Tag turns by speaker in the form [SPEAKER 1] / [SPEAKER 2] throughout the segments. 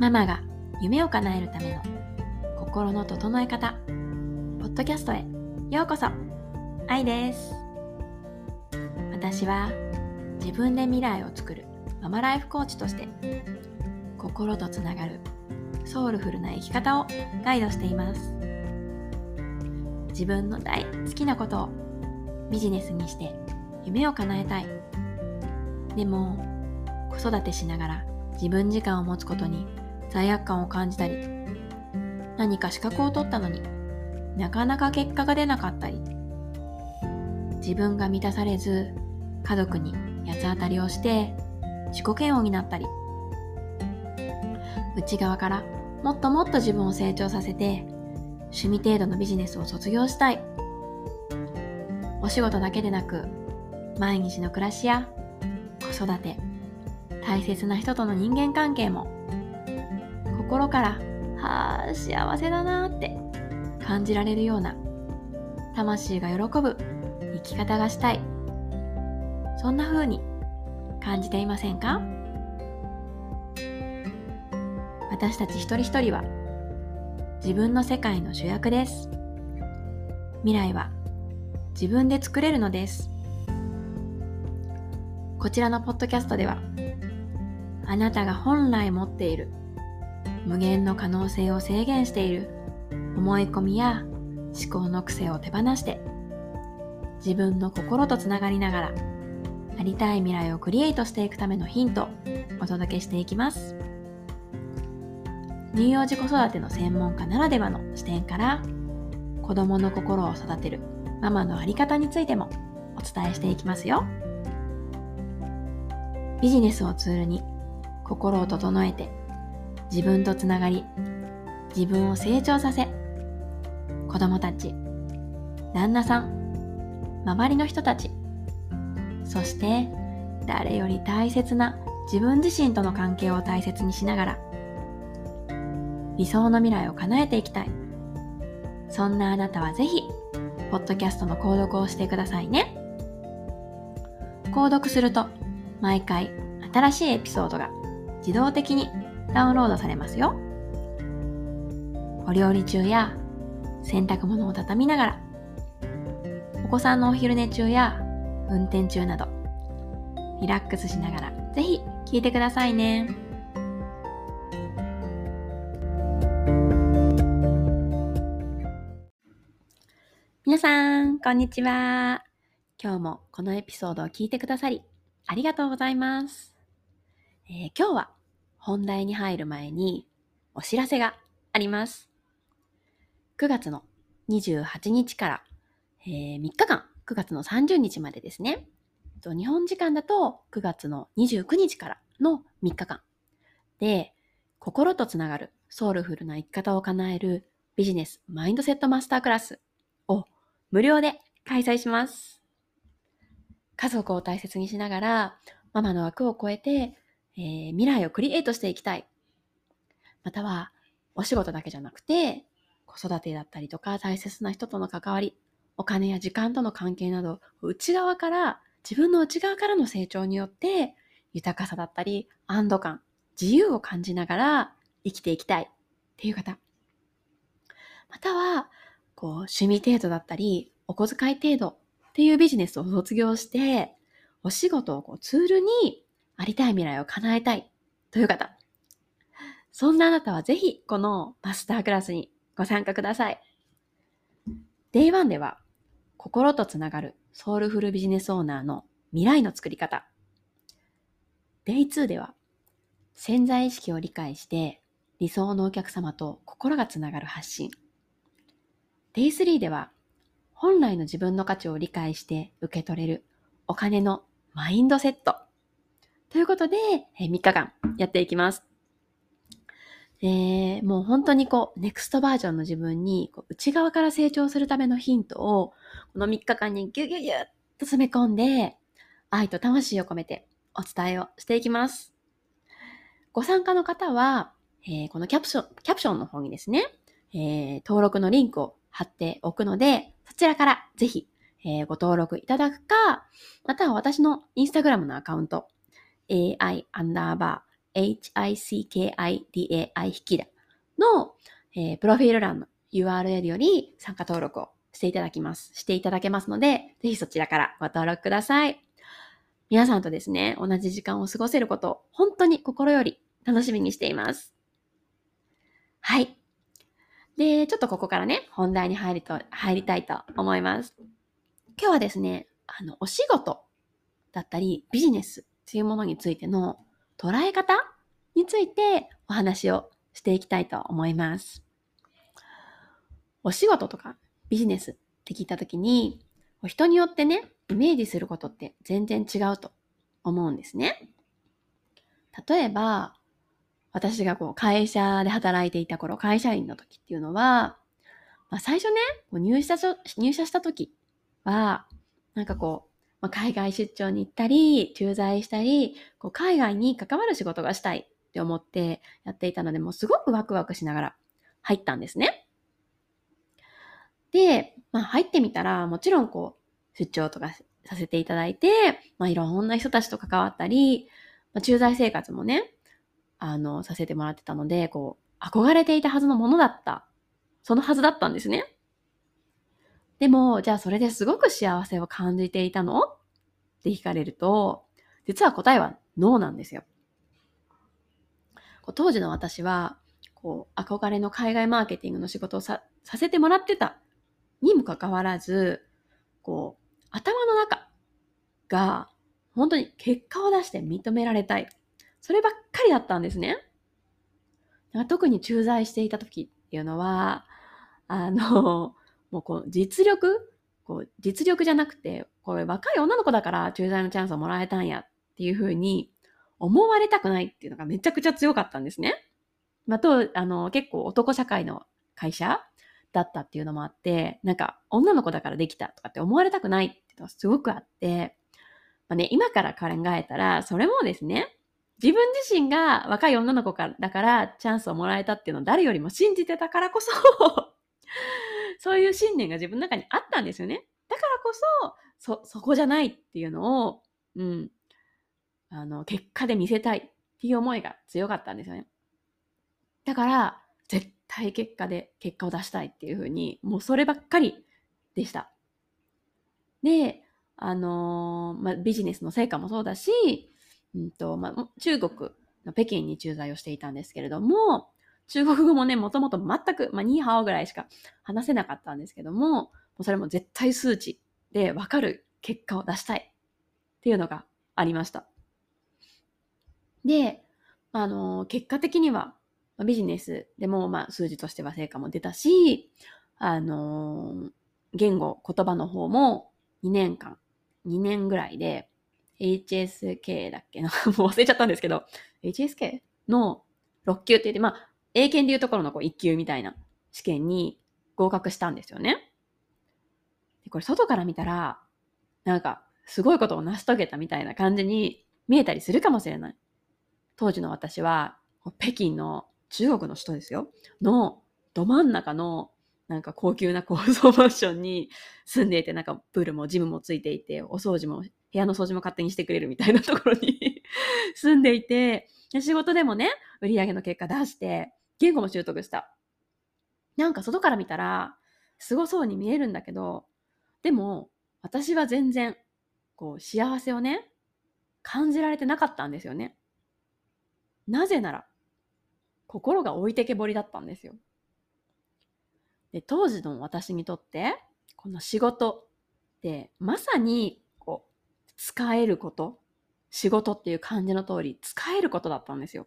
[SPEAKER 1] ママが夢を叶えるための心の整え方ポッドキャストへようこそ。愛です。私は自分で未来を作るママライフコーチとして心とつながるソウルフルな生き方をガイドしています。自分の大好きなことをビジネスにして夢を叶えたい。でも子育てしながら自分時間を持つことに罪悪感を感じたり何か資格を取ったのになかなか結果が出なかったり自分が満たされず家族に八つ当たりをして自己嫌悪になったり内側からもっともっと自分を成長させて趣味程度のビジネスを卒業したい。お仕事だけでなく毎日の暮らしや子育て大切な人との人間関係も心からはあ幸せだなって感じられるような魂が喜ぶ生き方がしたい。そんな風に感じていませんか？私たち一人一人は自分の世界の主役です。未来は自分で作れるのです。こちらのポッドキャストではあなたが本来持っている無限の可能性を制限している。思い込みや思考の癖を手放して自分の心とつながりながらなりたい未来をクリエイトしていくためのヒントをお届けしていきます。乳幼児子育ての専門家ならではの視点から子供の心を育てるママのあり方についてもお伝えしていきますよ。ビジネスをツールに心を整えて自分とつながり自分を成長させ子供たち旦那さん周りの人たちそして誰より大切な自分自身との関係を大切にしながら理想の未来を叶えていきたい。そんなあなたはぜひポッドキャストの購読をしてくださいね。購読すると毎回新しいエピソードが自動的にダウンロードされますよ。お料理中や洗濯物を畳みながら、お子さんのお昼寝中や運転中など、リラックスしながらぜひ聞いてくださいね。皆さん、こんにちは。今日もこのエピソードを聞いてくださり、ありがとうございます。えー、今日は本題に入る前にお知らせがあります。9月の28日から、えー、3日間、9月の30日までですね。日本時間だと9月の29日からの3日間で、心とつながるソウルフルな生き方を叶えるビジネスマインドセットマスタークラスを無料で開催します。家族を大切にしながら、ママの枠を超えてえー、未来をクリエイトしていきたい。または、お仕事だけじゃなくて、子育てだったりとか、大切な人との関わり、お金や時間との関係など、内側から、自分の内側からの成長によって、豊かさだったり、安堵感、自由を感じながら生きていきたいっていう方。または、こう、趣味程度だったり、お小遣い程度っていうビジネスを卒業して、お仕事をこうツールにりたい未来を叶えたいという方。そんなあなたはぜひこのマスタークラスにご参加ください。Day1 では心とつながるソウルフルビジネスオーナーの未来の作り方。Day2 では潜在意識を理解して理想のお客様と心がつながる発信。Day3 では本来の自分の価値を理解して受け取れるお金のマインドセット。ということで、え3日間やっていきます。えー、もう本当にこう、ネクストバージョンの自分にこう内側から成長するためのヒントを、この3日間にギュギュギュッと詰め込んで、愛と魂を込めてお伝えをしていきます。ご参加の方は、えー、このキャプション、キャプションの方にですね、えー、登録のリンクを貼っておくので、そちらからぜひ、えー、ご登録いただくか、または私のインスタグラムのアカウント、AI アンダーバー hicki.dai 引きだの、えー、プロフィール欄の URL より参加登録をしていただきます。していただけますので、ぜひそちらからご登録ください。皆さんとですね、同じ時間を過ごせることを本当に心より楽しみにしています。はい。で、ちょっとここからね、本題に入りと、入りたいと思います。今日はですね、あの、お仕事だったり、ビジネスというものについての捉え方についてお話をしていきたいと思います。お仕事とかビジネスって聞いたときに、人によってね、イメージすることって全然違うと思うんですね。例えば、私がこう会社で働いていた頃、会社員の時っていうのは、まあ、最初ね、入社入社した時は、なんかこう、まあ、海外出張に行ったり、駐在したり、こう海外に関わる仕事がしたいって思ってやっていたので、もうすごくワクワクしながら入ったんですね。で、まあ入ってみたら、もちろんこう、出張とかさせていただいて、まあいろんな人たちと関わったり、まあ、駐在生活もね、あの、させてもらってたので、こう、憧れていたはずのものだった。そのはずだったんですね。でも、じゃあそれですごく幸せを感じていたの？って聞かれると、実は答えはノーなんですよ。当時の私は、こう、憧れの海外マーケティングの仕事をささせてもらってたにもかかわらず、こう、頭の中が本当に結果を出して認められたい。そればっかりだったんですね。特に駐在していた時っていうのは、あの、もうこう実力こう実力じゃなくて、これ若い女の子だから駐在のチャンスをもらえたんやっていうふうに思われたくないっていうのがめちゃくちゃ強かったんですね。まあ、と、あの、結構男社会の会社だったっていうのもあって、なんか女の子だからできたとかって思われたくないっていうのがすごくあって、まあね、今から考えたら、それもですね、自分自身が若い女の子からだからチャンスをもらえたっていうのを誰よりも信じてたからこそそういう信念が自分の中にあったんですよね。だからこそ、そ、そこじゃないっていうのを、うん、あの、結果で見せたいっていう思いが強かったんですよね。だから、絶対結果で結果を出したいっていうふうに、もうそればっかりでした。で、あのー、まあ、ビジネスの成果もそうだし、うんとまあ、中国の北京に駐在をしていたんですけれども、中国語もね、もともと全く、まあ、ニーハオぐらいしか話せなかったんですけども、もうそれも絶対数値でわかる結果を出したいっていうのがありました。で、あの、結果的には、ビジネスでも、まあ、数字としては成果も出たし、あの、言語、言葉の方も2年間、2年ぐらいで、HSK だっけな もう忘れちゃったんですけど、HSK の6級って言って、まあ、英検でいうところのこう1級みたいな試験に合格したんですよね。でこれ外から見たら、なんかすごいことを成し遂げたみたいな感じに見えたりするかもしれない。当時の私は、北京の中国の首都ですよ。のど真ん中のなんか高級な高層マンションに住んでいて、なんかプールもジムもついていて、お掃除も、部屋の掃除も勝手にしてくれるみたいなところに 住んでいて、仕事でもね、売り上げの結果出して、言語も習得した。なんか外から見たら、すごそうに見えるんだけど、でも、私は全然、こう、幸せをね、感じられてなかったんですよね。なぜなら、心が置いてけぼりだったんですよ。で、当時の私にとって、この仕事ってまさに、こう、使えること、仕事っていう感じの通り、使えることだったんですよ。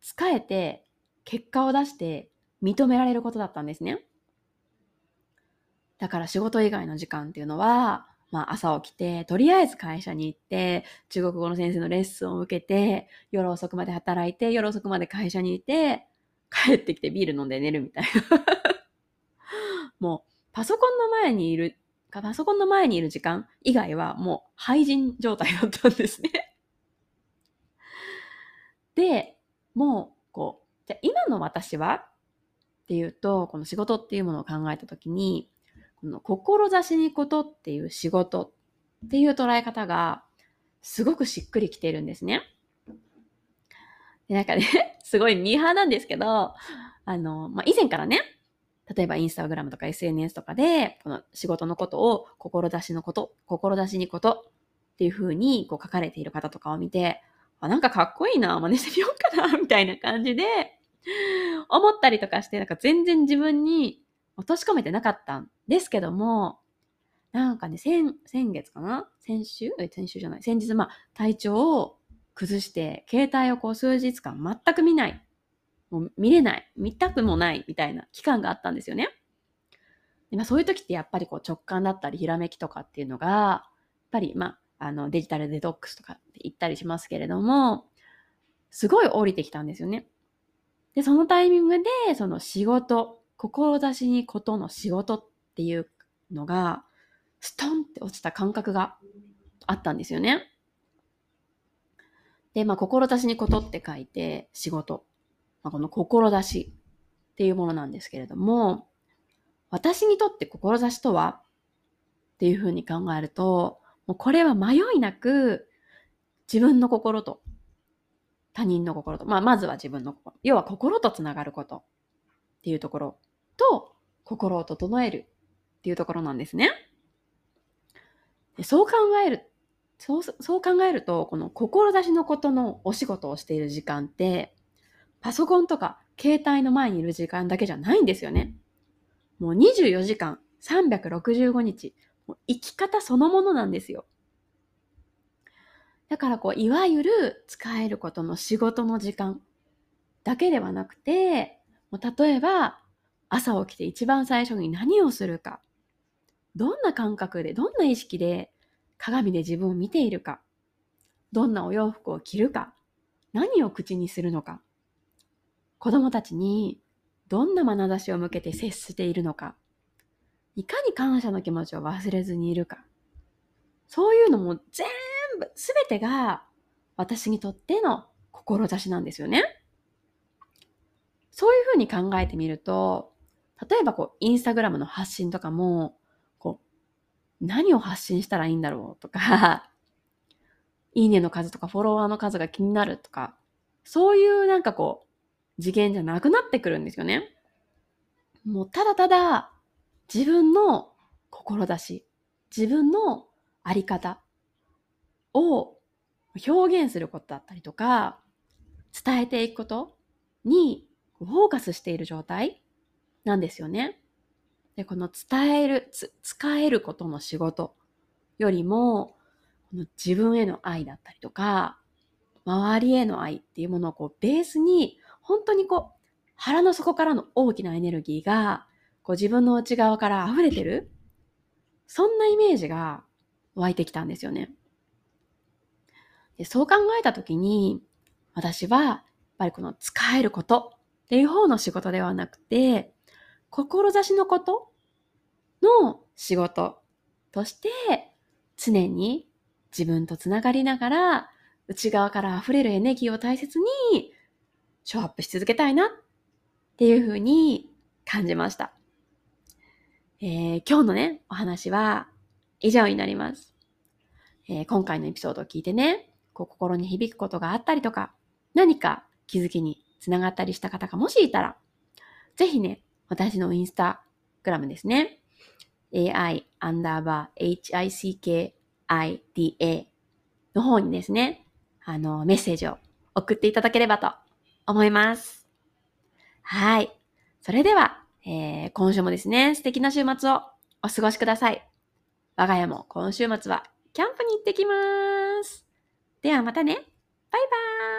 [SPEAKER 1] 使えて、結果を出して認められることだったんですね。だから仕事以外の時間っていうのは、まあ朝起きて、とりあえず会社に行って、中国語の先生のレッスンを受けて、夜遅くまで働いて、夜遅くまで会社にいて、帰ってきてビール飲んで寝るみたいな。もう、パソコンの前にいる、パソコンの前にいる時間以外はもう廃人状態だったんですね。で、もう、こう、じゃあ今の私はっていうと、この仕事っていうものを考えたときに、この志にことっていう仕事っていう捉え方がすごくしっくりきてるんですね。で、なんかね、すごいミーハーなんですけど、あの、まあ、以前からね、例えばインスタグラムとか SNS とかで、この仕事のことを、志のこと、志にことっていう風にこう書かれている方とかを見て、あ、なんかかっこいいな、真似してみようかな、みたいな感じで、思ったりとかして、なんか全然自分に落とし込めてなかったんですけども、なんかね、先、先月かな？先週？先週じゃない。先日、まあ、体調を崩して、携帯をこう数日間全く見ない。もう見れない。見たくもないみたいな期間があったんですよね。でまあ、そういう時ってやっぱりこう直感だったりひらめきとかっていうのが、やっぱりまあ、あのデジタルデトックスとかって言ったりしますけれども、すごい降りてきたんですよね。で、そのタイミングで、その仕事、志にことの仕事っていうのが、ストンって落ちた感覚があったんですよね。で、まあ、志にことって書いて、仕事。まあ、この志っていうものなんですけれども、私にとって志とはっていうふうに考えると、もうこれは迷いなく自分の心と他人の心と、まあ、まずは自分の心。要は心とつながることっていうところと、心を整えるっていうところなんですね。でそう考えるそう、そう考えると、この志のことのお仕事をしている時間って、パソコンとか携帯の前にいる時間だけじゃないんですよね。もう24時間365日、もう生き方そのものなんですよ。だからこう、いわゆる使えることの仕事の時間だけではなくて、もう例えば朝起きて一番最初に何をするか、どんな感覚で、どんな意識で鏡で自分を見ているか、どんなお洋服を着るか、何を口にするのか、子供たちにどんな眼差しを向けて接しているのか、いかに感謝の気持ちを忘れずにいるか、そういうのも全部、すべてが私にとっての志なんですよね。そういうふうに考えてみると、例えばこう、インスタグラムの発信とかも、こう何を発信したらいいんだろうとか、いいねの数とかフォロワーの数が気になるとか、そういうなんかこう、次元じゃなくなってくるんですよね。もうただただ自分の志、自分のあり方を表現することだったりとか、伝えていくことにフォーカスしている状態なんですよね。で、この伝える、使えることの仕事よりも、この自分への愛だったりとか、周りへの愛っていうものをこうベースに、本当にこう、腹の底からの大きなエネルギーが、こう自分の内側から溢れてる。そんなイメージが湧いてきたんですよね。でそう考えたときに、私は、やっぱりこの使えることっていう方の仕事ではなくて、志のことの仕事として常に自分とつながりながら内側から溢れるエネルギーを大切にショーアップし続けたいなっていうふうに感じました。えー、今日のね、お話は以上になります。えー、今回のエピソードを聞いてね、こう心に響くことがあったりとか、何か気づきにつながったりした方がもしいたら、ぜひね、私のインスタグラムですね。ai アンダーバー hickida の方にですね、あの、メッセージを送っていただければと思います。はい。それでは、えー、今週もですね、素敵な週末をお過ごしください。我が家も今週末はキャンプに行ってきます。ではまたね。バイバーイ